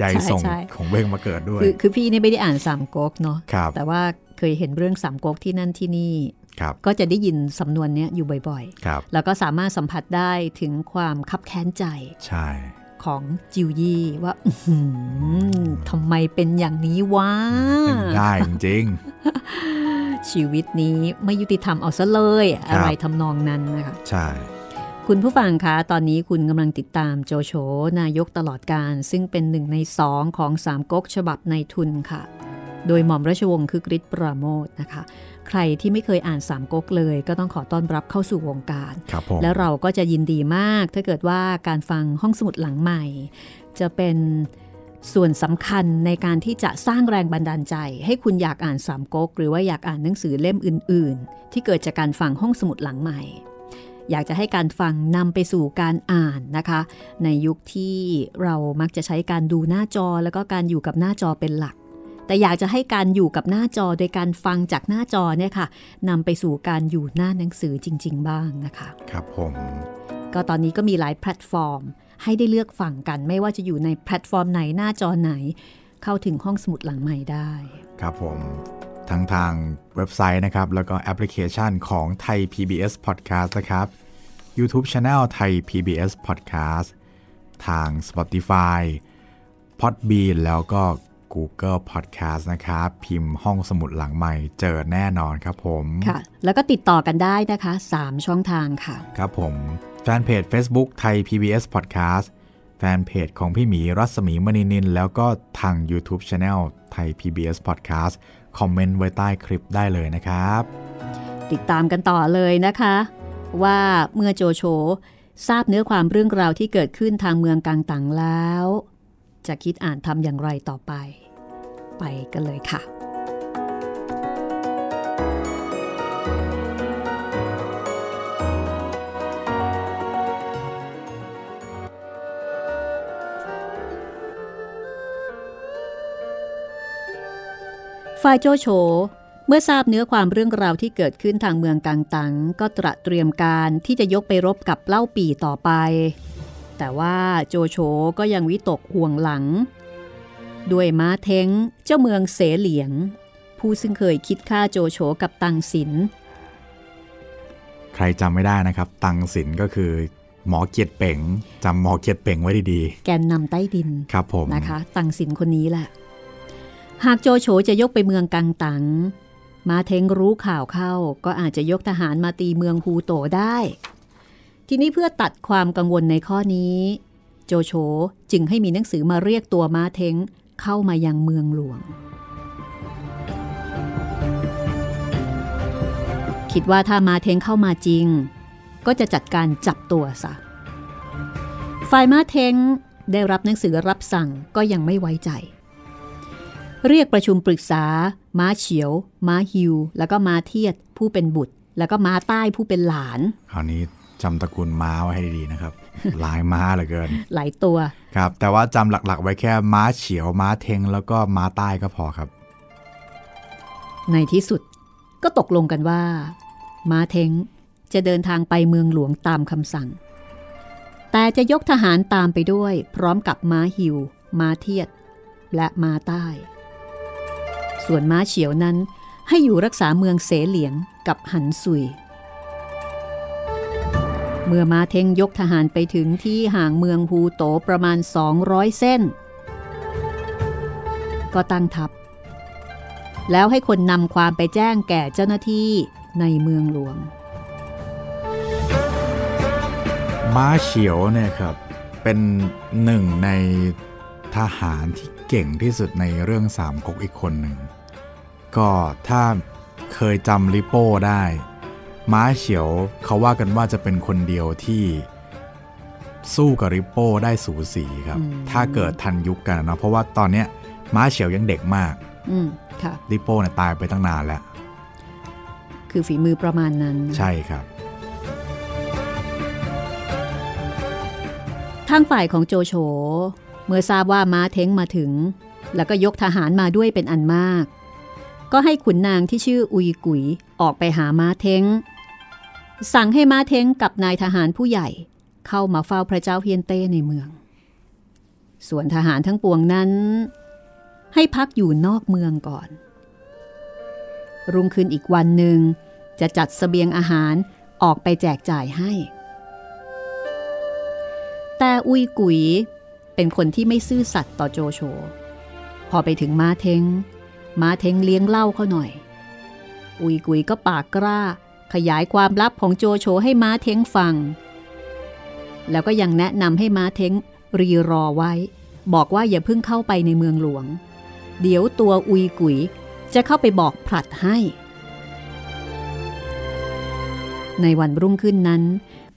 ยายส่งใช่ของเบ้งมาเกิดด้วย คือคือพี่เนี่ยไม่ได้อ่านสามก๊กเนาะครับแต่ว่าเคยเห็นเรื่องสามก๊กที่นั่นที่นี่ครับก็จะได้ยินสำนวนเนี้ยอยู่บ่อยครับๆแล้วก็สามารถสัมผัสได้ถึงความคับแค้นใจ ใช่ ของจิวยี่ว่าอื้อหือทำไมเป็นอย่างนี้วะเป็นได้จริง ชีวิตนี้ไม่ยุติธรรมเอาซะเลยครับอะไรทำนองนั้นนะคะๆใช่คุณผู้ฟังคะ ตอนนี้คุณกำลังติดตามโจโฉนายกตลอดการ ซึ่งเป็นหนึ่งในสองของสามก๊กฉบับในทุนค่ะ โดยหม่อมราชวงศ์คือกริชปราโมทนะคะ ใครที่ไม่เคยอ่านสามก๊กเลย ก็ต้องขอต้อนรับเข้าสู่วงการครับผมแล้วเราก็จะยินดีมาก ถ้าเกิดว่าการฟังห้องสมุดหลังใหม่ จะเป็นส่วนสำคัญในการที่จะสร้างแรงบันดาลใจ ให้คุณอยากอ่านสามก๊ก หรือว่าอยากอ่านหนังสือเล่มอื่น ๆ ที่เกิดจากการฟังห้องสมุดหลังใหม่ อยากจะให้การฟังนำไปสู่การอ่านนะคะ ในยุคที่เรามักจะใช้การดูหน้าจอแล้วก็การอยู่กับหน้าจอเป็นหลัก แต่อยากจะให้การอยู่กับหน้าจอโดยการฟังจากหน้าจอเนี่ยค่ะนำไปสู่การอยู่หน้าหนังสือจริง ๆ บ้างนะคะ ครับผมก็ตอนนี้ก็มีหลายแพลตฟอร์ม ให้ได้เลือกฟังกัน ไม่ว่าจะอยู่ในแพลตฟอร์มไหนหน้าจอไหน เข้าถึงห้องสมุดหลังใหม่ได้ ครับผมทั้งทางเว็บไซต์นะครับ แล้วก็แอปพลิเคชันของไทย PBS Podcast นะครับ YouTube Channel ไทย PBS Podcast ทาง Spotify Podbean แล้วก็ Google Podcast นะครับ พิมพ์ห้องสมุดหลังใหม่เจอแน่นอนครับผมค่ะ แล้วก็ติดต่อกันได้นะคะ 3 ช่องทางค่ะ ครับผมแฟนเพจ Facebook ไทย PBS Podcast แฟนเพจของพี่หมีรัศมีมณีนิน แล้วก็ทาง YouTube Channel ไทย PBS Podcast คอมเมนต์ไว้ใต้คลิปได้เลยนะครับ ติดตามกันต่อเลยนะคะ ว่าเมื่อโจโฉทราบเนื้อความเรื่องราวที่เกิดขึ้นทางเมืองกังตังแล้ว จะคิดอ่านทำอย่างไรต่อไป ไปกันเลยค่ะ ฝ่ายโจโฉเมื่อทราบเนื้อความเรื่องราวที่เกิดขึ้นทางเมืองกังตังก็ตระเตรียมการที่จะยกไปรบกับเล่าปีต่อไป แต่ว่าโจโฉก็ยังวิตกห่วงหลัง ด้วยม้าเท้งเจ้าเมืองเสเหลียง ผู้ซึ่งเคยคิดฆ่าโจโฉกับตังสิน ใครจำไม่ได้นะครับ ตังสินก็คือหมอเกียรติเป่งจำหมอเกียรติเป่งไว้ดีๆ แกนนำใต้ดิน ครับผม นะคะ ตังสินคนนี้แหละ หากโจโฉจะยกไปเมืองกังตัง มาเทงรู้ข่าวเข้า ก็อาจจะยกทหารมาตีเมืองฮูโตได้ ทีนี้เพื่อตัดความกังวลในข้อนี้ โจโฉจึงให้มีหนังสือมาเรียกตัวมาเทงเข้ามายังเมืองหลวง คิดว่าถ้ามาเทงเข้ามาจริง ก็จะจัดการจับตัวซะฝ่ายมาเทงได้รับหนังสือรับสั่งก็ยังไม่ไว้ใจ เรียกประชุมปรึกษา ม้าเฉียว ม้าฮิว แล้วก็ม้าเทียดผู้เป็นบุตร แล้วก็ม้าใต้ผู้เป็นหลานคราวนี้ จำตระกูลม้าไว้ให้ดีนะครับ หลายม้าเหลือเกิน หลายตัว ครับ แต่ว่าจำหลักๆ ไว้แค่ม้าเฉียว ม้าเทง แล้วก็ม้าใต้ก็พอครับ ในที่สุดก็ตกลงกันว่า ม้าเทงจะเดินทางไปเมืองหลวงตามคำสั่ง แต่จะยกทหารตามไปด้วยพร้อมกับม้าฮิว ม้าเทียด และม้าใต้ ส่วนม้าเฉียวนั้นให้อยู่รักษาเมืองเสเหลียงกับหันซุย เมื่อมาเทงยกทหารไปถึงที่ห่างเมืองฮูโตประมาณ 200 เส้น ก็ตั้งทัพ แล้วให้คนนำความไปแจ้งแก่เจ้าหน้าที่ในเมืองหลวง ม้าเฉียวเนี่ยครับเป็นหนึ่งในทหารที่เก่งที่สุดในเรื่องสามก๊กอีกคนหนึ่ง ก็ถ้าเคยจำลิโป้ได้ ม้าเฉียวเขาว่ากันว่าจะเป็นคนเดียวที่สู้กับริโป้ได้สูสีครับ ถ้าเกิดทันยุคกันนะเพราะว่าตอนนี้ม้าเฉียวยังเด็กมากริโป้เนี่ยตายไปตั้งนานแล้ว คือฝีมือประมาณนั้น ใช่ครับ ทางฝ่ายของโจโฉเมื่อทราบว่าม้าเท้งมาถึง แล้วก็ยกทหารมาด้วยเป็นอันมาก ก็ให้ขุนนางที่ชื่ออุยกุยออกไปหาม้าเท้ง สั่งให้ม้าเท้งกับนายทหารผู้ใหญ่เข้ามาเฝ้าพระเจ้าเพียนเต้ในเมือง ส่วนทหารทั้งปวงนั้น ให้พักอยู่นอกเมืองก่อน รุ่งขึ้นอีกวันหนึ่งจะจัดสเสบียงอาหารออกไปแจกจ่ายให้ แต่อุยกุ๋ยเป็นคนที่ไม่ซื่อสัตย์ต่อโจโฉ พอไปถึงมาเทงมาเทงเลี้ยงเหล้าเขาหน่อย อุยกุ๋ยก็ปากกล้า ขยายความลับของโจโฉให้ม้าเทงฟัง แล้วก็ยังแนะนำให้ม้าเทงรีรอไว้ บอกว่าอย่าเพิ่งเข้าไปในเมืองหลวง เดี๋ยวตัวอุยกุยจะเข้าไปบอกผลัดให้ ในวันรุ่งขึ้นนั้น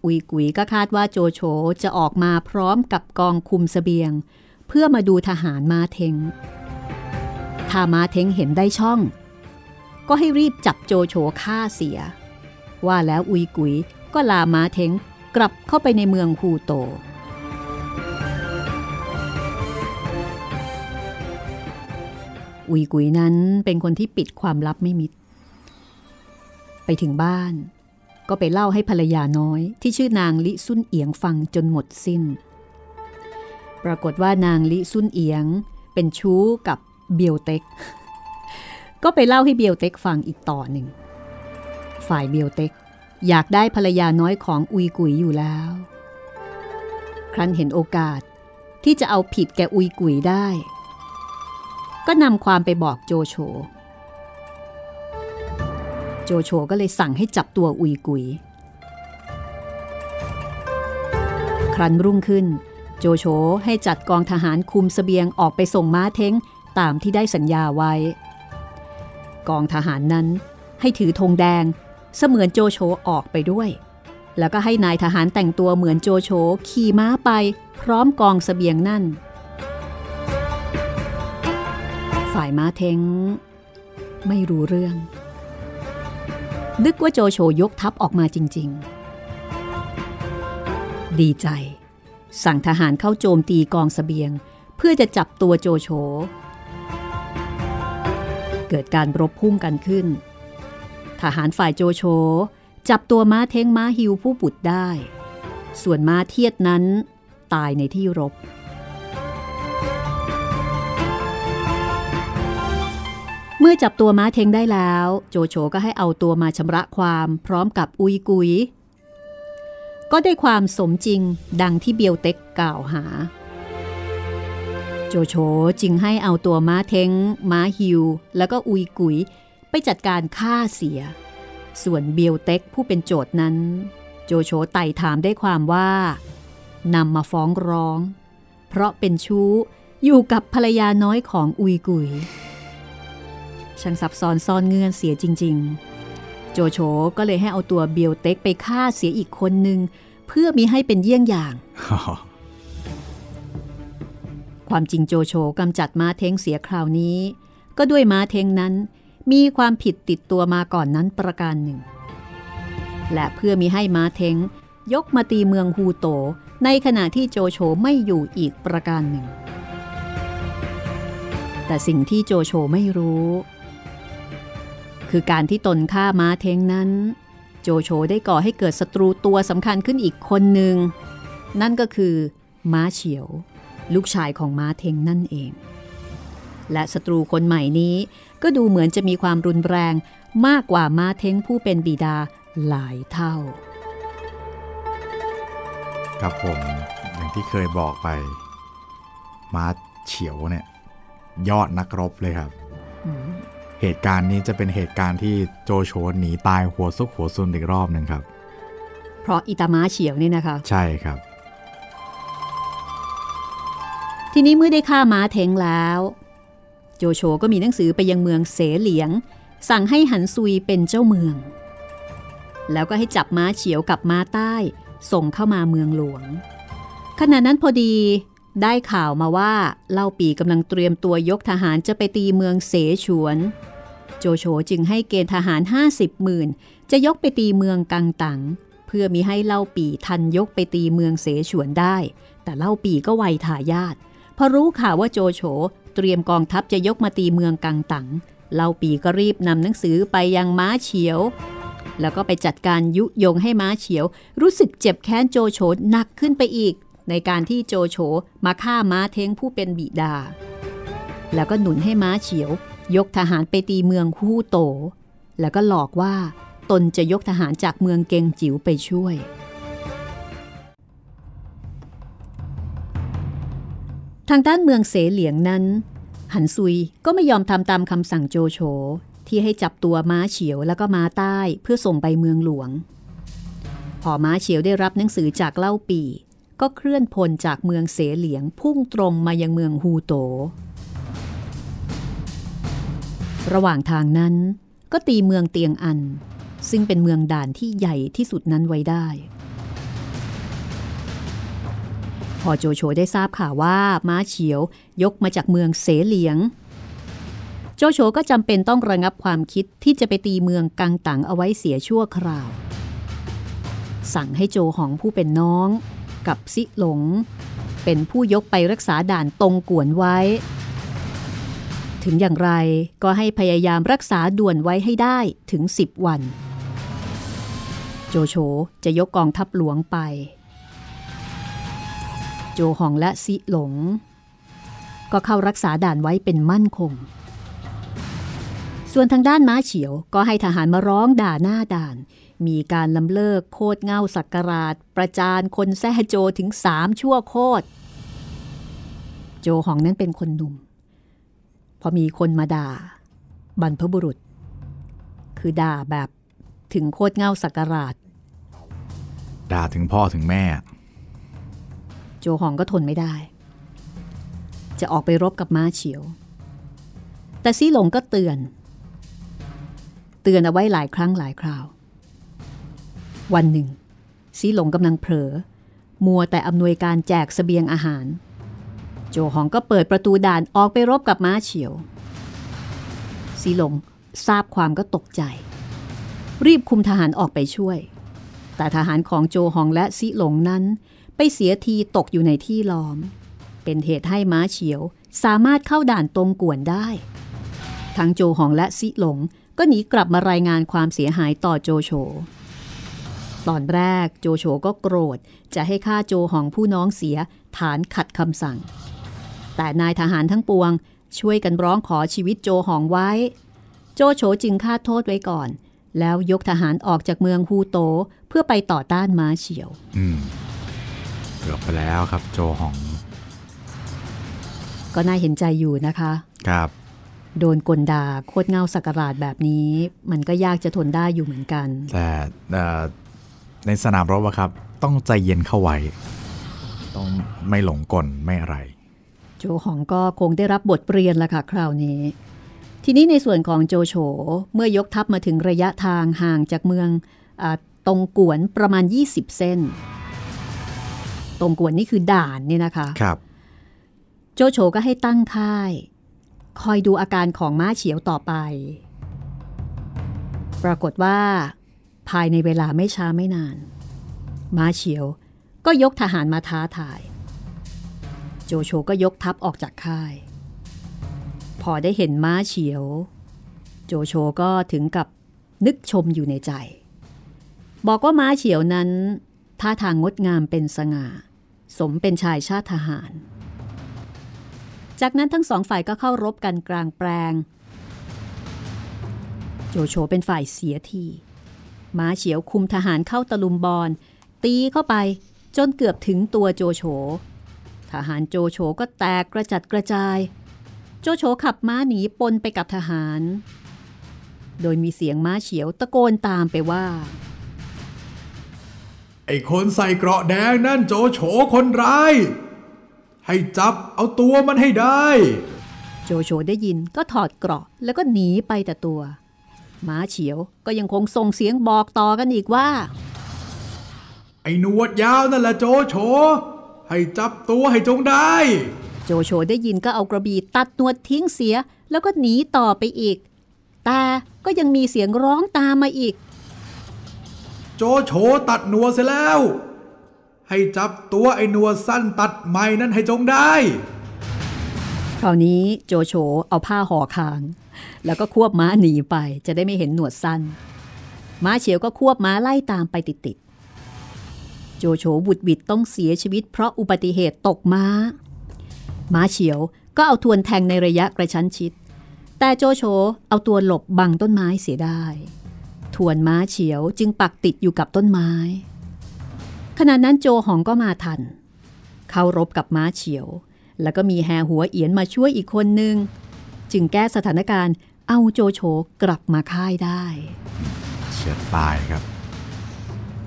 อุยกุยก็คาดว่าโจโฉจะออกมาพร้อมกับกองคุมสเสบียง เพื่อมาดูทหารมาเทงถ้ามาเทงเห็นได้ช่อง ก็ให้รีบจับโจโฉฆ่าเสีย ว่าแล้วอุยกุยก็ลามาเทงกลับเข้าไปในเมืองฮูโต อุยกุยนั้นเป็นคนที่ปิดความลับไม่มิด ไปถึงบ้านก็ไปเล่าให้ภรรยาน้อยที่ชื่อนางลิซุนเอียงฟังจนหมดสิน้น ปรากฏว่านางลิซุนเอียงเป็นชู้กับเบียวเต็ก ก็ไปเล่าให้เบียวเต็กฟังอีกต่อหนึ่ง ฝ่ายเบียวเต็ก อยากได้ภรรยาน้อยของอุยกุยอยู่แล้ว ครั้นเห็นโอกาสที่จะเอาผิดแกอุยกุยได้ ก็นำความไปบอกโจโฉ โจโฉก็เลยสั่งให้จับตัวอุยกุย ครั้นรุ่งขึ้น โจโฉให้จัดกองทหารคุมสเสบียงออกไปส่งม้าเท้งตามที่ได้สัญญาไว้ กองทหารนั้นให้ถือธงแดง เสมือนโจโฉออกไปด้วย แล้วก็ให้นายทหารแต่งตัวเหมือนโจโฉขี่ม้าไปพร้อมกองสเสบียงนั่น ฝ่ายม้าเทงไม่รู้เรื่อง นึกว่าโจโฉยกทัพออกมาจริง ๆ ดีใจ สั่งทหารเข้าโจมตีกองสเสบียง เพื่อจะจับตัวโจโฉเกิดการรบพุ่งกันขึ้น ทหารฝ่ายโจโฉจับตัวม้าเท้งม้าฮิวผู้บุตรได้ ส่วนม้าเทียดนั้น ตายในที่รบ เมื่อจับตัวม้าเทงได้แล้ว โจโฉก็ให้เอาตัวมาชำระความพร้อมกับอุยกุย ก็ได้ความสมจริงดังที่เบียวเต็กกล่าวหา โจโฉจึงให้เอาตัวม้าเทงม้าฮิว แล้วก็อุยกุย ไปจัดการฆ่าเสีย ส่วนเบียวเต็กผู้เป็นโจทนั้น โจโฉไต่ถามได้ความว่านำมาฟ้องร้อง เพราะเป็นชู้อยู่กับภรรยาน้อยของอุยกุยช่างซับซ้อนซ่อนเงื่อนเสียจริง ๆ โจโฉก็เลยให้เอาตัวเบียวเต็กไปฆ่าเสียอีกคนหนึ่งเพื่อมีให้เป็นเยี่ยงอย่าง ความจริงโจโฉกำจัดม้าเท้งเสียคราวนี้ ก็ด้วยม้าเท้งนั้น มีความผิดติดตัวมาก่อนนั้นประการหนึ่ง และเพื่อมีให้ม้าเทงยกมาตีเมืองฮูโต ในขณะที่โจโฉไม่อยู่อีกประการหนึ่ง แต่สิ่งที่โจโฉไม่รู้ คือการที่ตนฆ่าม้าเทงนั้น โจโฉได้ก่อให้เกิดศัตรูตัวสำคัญขึ้นอีกคนหนึ่ง นั่นก็คือม้าเฉียว ลูกชายของม้าเทงนั่นเอง และศัตรูคนใหม่นี้ ก็ดูเหมือนจะมีความรุนแรงมากกว่ามาเท้งผู้เป็นบิดาหลายเท่า ครับผมอย่างที่เคยบอกไปมาเฉียวเนี่ย ยอดนักรบเลยครับ เหตุการณ์นี้จะเป็นเหตุการณ์ที่โจโฉหนีตายหัวซุกหัวซุนอีกรอบหนึ่งครับ เพราะอิตามาเฉียวนี่นะคะ ใช่ครับ ทีนี้เมื่อได้ฆ่าม้าเทงแล้ว โจโฉก็มีหนังสือไปยังเมืองเสเหลียง สั่งให้หันซุยเป็นเจ้าเมือง แล้วก็ให้จับม้าเฉียวกับม้าใต้ ส่งเข้ามาเมืองหลวง ขณะนั้นพอดีได้ข่าวมาว่าเล่าปีกำลังเตรียมตัวยกทหารจะไปตีเมืองเสฉวน โจโฉจึงให้เกณฑ์ทหาร 50หมื่นจะยกไปตีเมืองกังตังเพื่อมีให้เล่าปีทันยกไปตีเมืองเสฉวนได้ แต่เล่าปีก็ไวทายาทพอรู้ข่าวว่าโจโฉ เตรียมกองทัพจะยกมาตีเมืองกังตังเล่าปีก็รีบนำหนังสือไปยังม้าเฉียว แล้วก็ไปจัดการยุยงให้ม้าเฉียว รู้สึกเจ็บแค้นโจโฉหนักขึ้นไปอีก ในการที่โจโฉมาฆ่าม้าเทงผู้เป็นบิดา แล้วก็หนุนให้ม้าเฉียว ยกทหารไปตีเมืองฮู้โต แล้วก็หลอกว่าตนจะยกทหารจากเมืองเกงจิ๋วไปช่วย ทางด้านเมืองเสเหลียงนั้น หันซุยก็ไม่ยอมทำตามคำสั่งโจโฉที่ให้จับตัวม้าเฉียวแล้วก็ม้าใต้เพื่อส่งไปเมืองหลวง พอม้าเฉียวได้รับหนังสือจากเล่าปี ก็เคลื่อนพลจากเมืองเสเหลียงพุ่งตรงมายังเมืองฮูโต ระหว่างทางนั้นก็ตีเมืองเตียงอัน ซึ่งเป็นเมืองด่านที่ใหญ่ที่สุดนั้นไว้ได้ อโจโฉได้ทราบข่าวว่าม้าเฉียวยกมาจากเมืองเสเหลียง โจโฉก็จำเป็นต้องระงับความคิดที่จะไปตีเมืองกังตังเอาไว้เสียชั่วคราว สั่งให้โจหองผู้เป็นน้อง กับซิหลง เป็นผู้ยกไปรักษาด่านตรงกวนไว้ ถึงอย่างไรก็ให้พยายามรักษาด่วนไว้ให้ได้ถึง 10 วัน โจโฉจะยกกองทัพหลวงไป โจหองและซิหลง ก็เข้ารักษาด่านไว้เป็นมั่นคง ส่วนทางด้านม้าเฉียวก็ให้ทหารมาร้องด่าหน้าด่าน มีการลำเลิกโคดเงาสักการาดประจานคนแซ่โจถึงสามชั่วโคตรโจหองนั้นเป็นคนหนุ่ม พอมีคนมาด่า บรรพบุรุษ คือด่าแบบถึงโคดเงาสักการาดด่าถึงพ่อถึงแม่ โจหองก็ทนไม่ได้ จะออกไปรบกับม้าเฉียว แต่ซี่หลงก็เตือน เตือนเอาไว้หลายครั้งหลายคราว วันหนึ่ง ซีหลงกำลังเผลอ มัวแต่อำนวยการแจกสเสบียงอาหาร โจหองก็เปิดประตูด่านออกไปรบกับม้าเฉียว ซีหลงทราบความก็ตกใจ รีบคุมทหารออกไปช่วย แต่ทหารของโจหองและซีหลงนั้น ไปเสียทีตกอยู่ในที่ล้อม เป็นเหตุให้ม้าเฉียวสามารถเข้าด่านตรงกวนได้ ทั้งโจหองและซิหลงก็หนีกลับมารายงานความเสียหายต่อโจโฉ ตอนแรกโจโฉก็โกรธจะให้ฆ่าโจหองผู้น้องเสียฐานขัดคำสั่ง แต่นายทหารทั้งปวงช่วยกันร้องขอชีวิตโจหองไว้ โจโฉจึงฆ่าโทษไว้ก่อน แล้วยกทหารออกจากเมืองฮูโตเพื่อไปต่อต้านม้าเฉียว อืม เกือบไปแล้วครับโจหอง ก็น่าเห็นใจอยู่นะคะ ครับ โดนกลดาโคตรเงาสักการาดแบบนี้ มันก็ยากจะทนได้อยู่เหมือนกัน แต่เอ่อในสนามรบอะครับ ต้องใจเย็นเข้าไว้ ต้องไม่หลงกลไม่อะไร โจหองก็คงได้รับบทเรียนละค่ะ คราวนี้ ทีนี้ในส่วนของโจโฉเมื่อยกทัพมาถึงระยะทางห่างจากเมืองอาตรงกวนประมาณ 20 เส้น ตรงกวนนี่คือด่านเนี่ยนะคะครับโจโฉก็ให้ตั้งค่าย คอยดูอาการของม้าเฉียวต่อไป ปรากฏว่าภายในเวลาไม่ช้าไม่นาน ม้าเฉียวก็ยกทหารมาท้าทาย โจโฉก็ยกทัพออกจากค่าย พอได้เห็นม้าเฉียว โจโฉก็ถึงกับนึกชมอยู่ในใจ บอกว่าม้าเฉียวนั้น ท่าทางงดงามเป็นสง่า สมเป็นชายชาติทหาร จากนั้นทั้งสองฝ่ายก็เข้ารบกันกลางแปลง โจโฉเป็นฝ่ายเสียทีม้าเฉียวคุมทหารเข้าตะลุมบอลตีเข้าไปจนเกือบถึงตัวโจโฉ ทหารโจโฉก็แตกกระจัดกระจาย โจโฉขับม้าหนีปนไปกับทหาร โดยมีเสียงม้าเฉียวตะโกนตามไปว่า ไอ้คนใส่เกราะแดงนั่นโจโฉคนร้าย ให้จับเอาตัวมันให้ได้ โจโฉได้ยินก็ถอดเกราะแล้วก็หนีไปแต่ตัวม้าเฉียวก็ยังคงส่งเสียงบอกต่อกันอีกว่า ไอ้หนวดยาวนั่นแหละโจโฉให้จับตัวให้จงได้ โจโฉได้ยินก็เอากระบี่ตัดหนวดทิ้งเสียแล้วก็หนีต่อไปอีก แต่ก็ยังมีเสียงร้องตามมาอีก โจโฉตัดหนวดเสร็จแล้ว ให้จับตัวไอ้หนวดสั้นตัดใหม่นั้นให้จงได้ คราวนี้โจโฉเอาผ้าห่อคาง แล้วก็ควบม้าหนีไปจะได้ไม่เห็นหนวดสั้น ม้าเฉียวก็ควบม้าไล่ตามไปติดๆ โจโฉบุดบิดต้องเสียชีวิตเพราะอุบัติเหตุตกม้า ม้าเฉียวก็เอาทวนแทงในระยะกระชั้นชิด แต่โจโฉเอาตัวหลบบังต้นไม้เสียได้ ทวนม้าเฉียวจึงปักติดอยู่กับต้นไม้ ขณะนั้นโจหองก็มาทัน เข้ารบกับม้าเฉียว แล้วก็มีแฮหัวเอียนมาช่วยอีกคนนึง จึงแก้สถานการณ์เอาโจโฉกลับมาค่ายได้ เฉียดตายครับ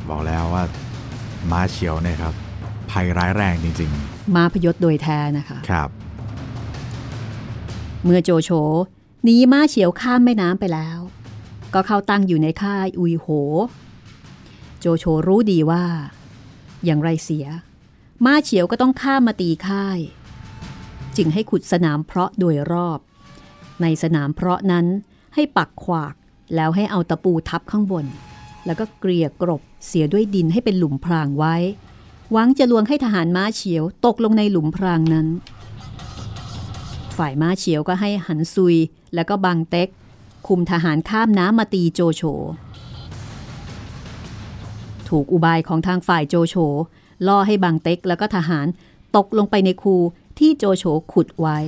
บอกแล้วว่าม้าเฉียวเนี่ยครับ ภัยร้ายแรงจริงมาพยศโดยแท้นะคะๆครับ เมื่อโจโฉหนีม้าเฉียวข้ามแม่น้ำไปแล้ว ก็เข้าตั้งอยู่ในค่ายอุยโห โจโฉรู้ดีว่า อย่างไรเสียม้าเฉียวก็ต้องข้ามมาตีค่าย จึงให้ขุดสนามเพาะโดยรอบ ในสนามเพาะนั้นให้ปักขวากแล้วให้เอาตะปูทับข้างบน แล้วก็เกลี่ยกรบเสียด้วยดินให้เป็นหลุมพรางไว้ หวังจะลวงให้ทหารม้าเฉียวตกลงในหลุมพรางนั้น ฝ่ายม้าเฉียวก็ให้หันซุยแล้วก็บังเต็ก คุมทหารข้ามน้ำมาตีโจโฉ ถูกอุบายของทางฝ่ายโจโฉล่อให้บังเต็กแล้วก็ทหารตกลงไปในคูที่โจโฉขุดไว้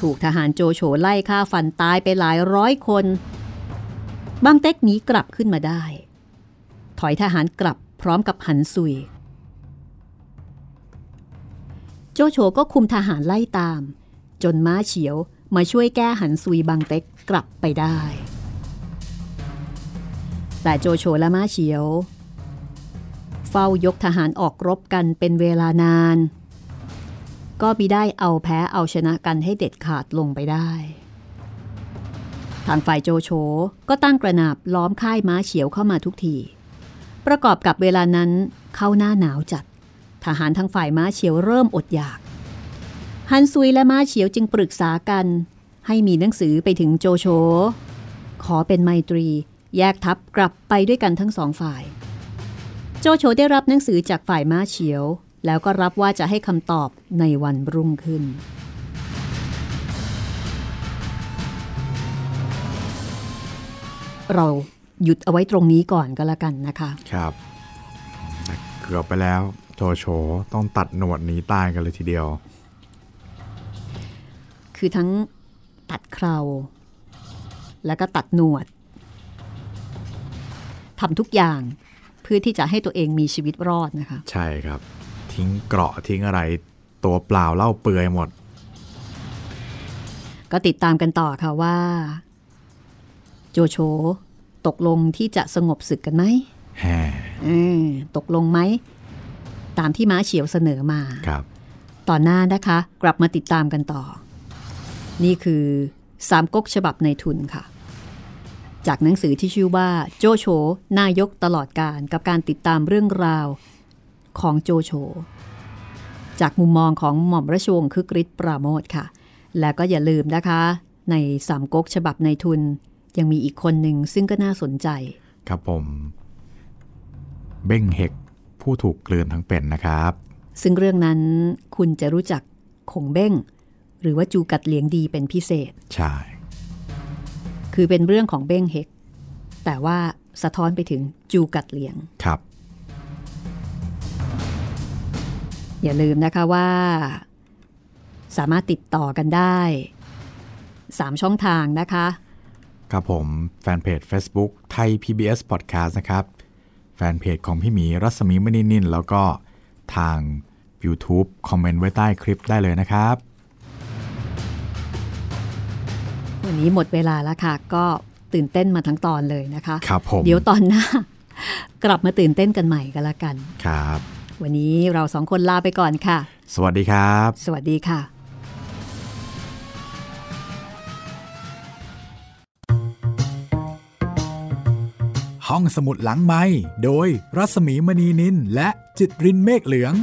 ถูกทหารโจโฉไล่ฆ่าฟันตายไปหลายร้อยคนบังเต็กหนีกลับขึ้นมาได้ ถอยทหารกลับพร้อมกับหันซุย โจโฉก็คุมทหารไล่ตาม จนม้าเฉียว มาช่วยแก้หันซุยบังเต็กกลับไปได้ แต่โจโฉและม้าเฉียว เฝ้ายกทหารออกรบกันเป็นเวลานาน ก็มิได้เอาแพ้เอาชนะกันให้เด็ดขาดลงไปได้ ทางฝ่ายโจโฉก็ตั้งกระนาบล้อมค่ายม้าเฉียวเข้ามาทุกที ประกอบกับเวลานั้นเข้าหน้าหนาวจัด ทหารทางฝ่ายม้าเฉียวเริ่มอดอยาก ฮันซุยและม้าเฉียวจึงปรึกษากัน ให้มีหนังสือไปถึงโจโฉขอเป็นไมตรี แยกทัพกลับไปด้วยกันทั้งสองฝ่าย โจโฉได้รับหนังสือจากฝ่ายม้าเฉียว แล้วก็รับว่าจะให้คำตอบในวันรุ่งขึ้น เราหยุดเอาไว้ตรงนี้ก่อนก็แล้วกันนะคะครับเกือบไปแล้วโจโฉต้องตัดหนวดหนีตายกันเลยทีเดียว คือทั้งตัดเครา แล้วก็ตัดหนวดทำทุกอย่างเพื่อที่จะให้ตัวเองมีชีวิตรอดนะคะ ใช่ครับ ทิ้งเกราะทิ้งอะไรตัวเปล่าเล่าเปลือยหมด ก็ติดตามกันต่อค่ะว่า โจโฉตกลงที่จะสงบศึกกันไหมแฮ่เออตกลงไหม ตามที่ม้าเฉียวเสนอมาครับ ต่อนหน้านะคะ กลับมาติดตามกันต่อ นี่คือสามก๊กฉบับในทุนค่ะ จากหนังสือที่ชื่อว่าโจโฉนายกตลอดการกับการติดตามเรื่องราวของโจโฉจากมุมมองของหม่อมราชวงศ์คึกฤทธิ์ปราโมทค่ะ และก็อย่าลืมนะคะ ในสามก๊กฉบับในทุน ยังมีอีกคนหนึ่งซึ่งก็น่าสนใจ ครับผม เบ้งเฮกผู้ถูกกลืนทั้งเป็นนะครับ ซึ่งเรื่องนั้นคุณจะรู้จักคงเบ้งห รือว่าจูกัดเหลียงดีเป็นพิเศษ ใช่ คือเป็นเรื่องของเบ้งเฮก แต่ว่าสะท้อนไปถึงจูกัดเหลียง ครับ อย่าลืมนะคะว่า สามารถติดต่อกันได้ 3 ช่องทางนะคะ ครับผมแฟนเพจ Facebook ไทย PBS Podcast นะครับ แฟนเพจของพี่หมีรัศมีมณีนินแล้วก็ทาง YouTube คอมเมนต์ไว้ใต้คลิปได้เลยนะครับ นี้หมดเวลาแล้วค่ะ ก็ตื่นเต้นมาทั้งตอนเลยนะคะครับผมเดี๋ยวตอนหน้า กลับมาตื่นเต้นกันใหม่กันละกันครับ วันนี้เราสองคนลาไปก่อนค่ะ สวัสดีครับ สวัสดีค่ะ ห้องสมุดหลังไม้โดยรัศมีมณีนินและจิตรินเมฆเหลือง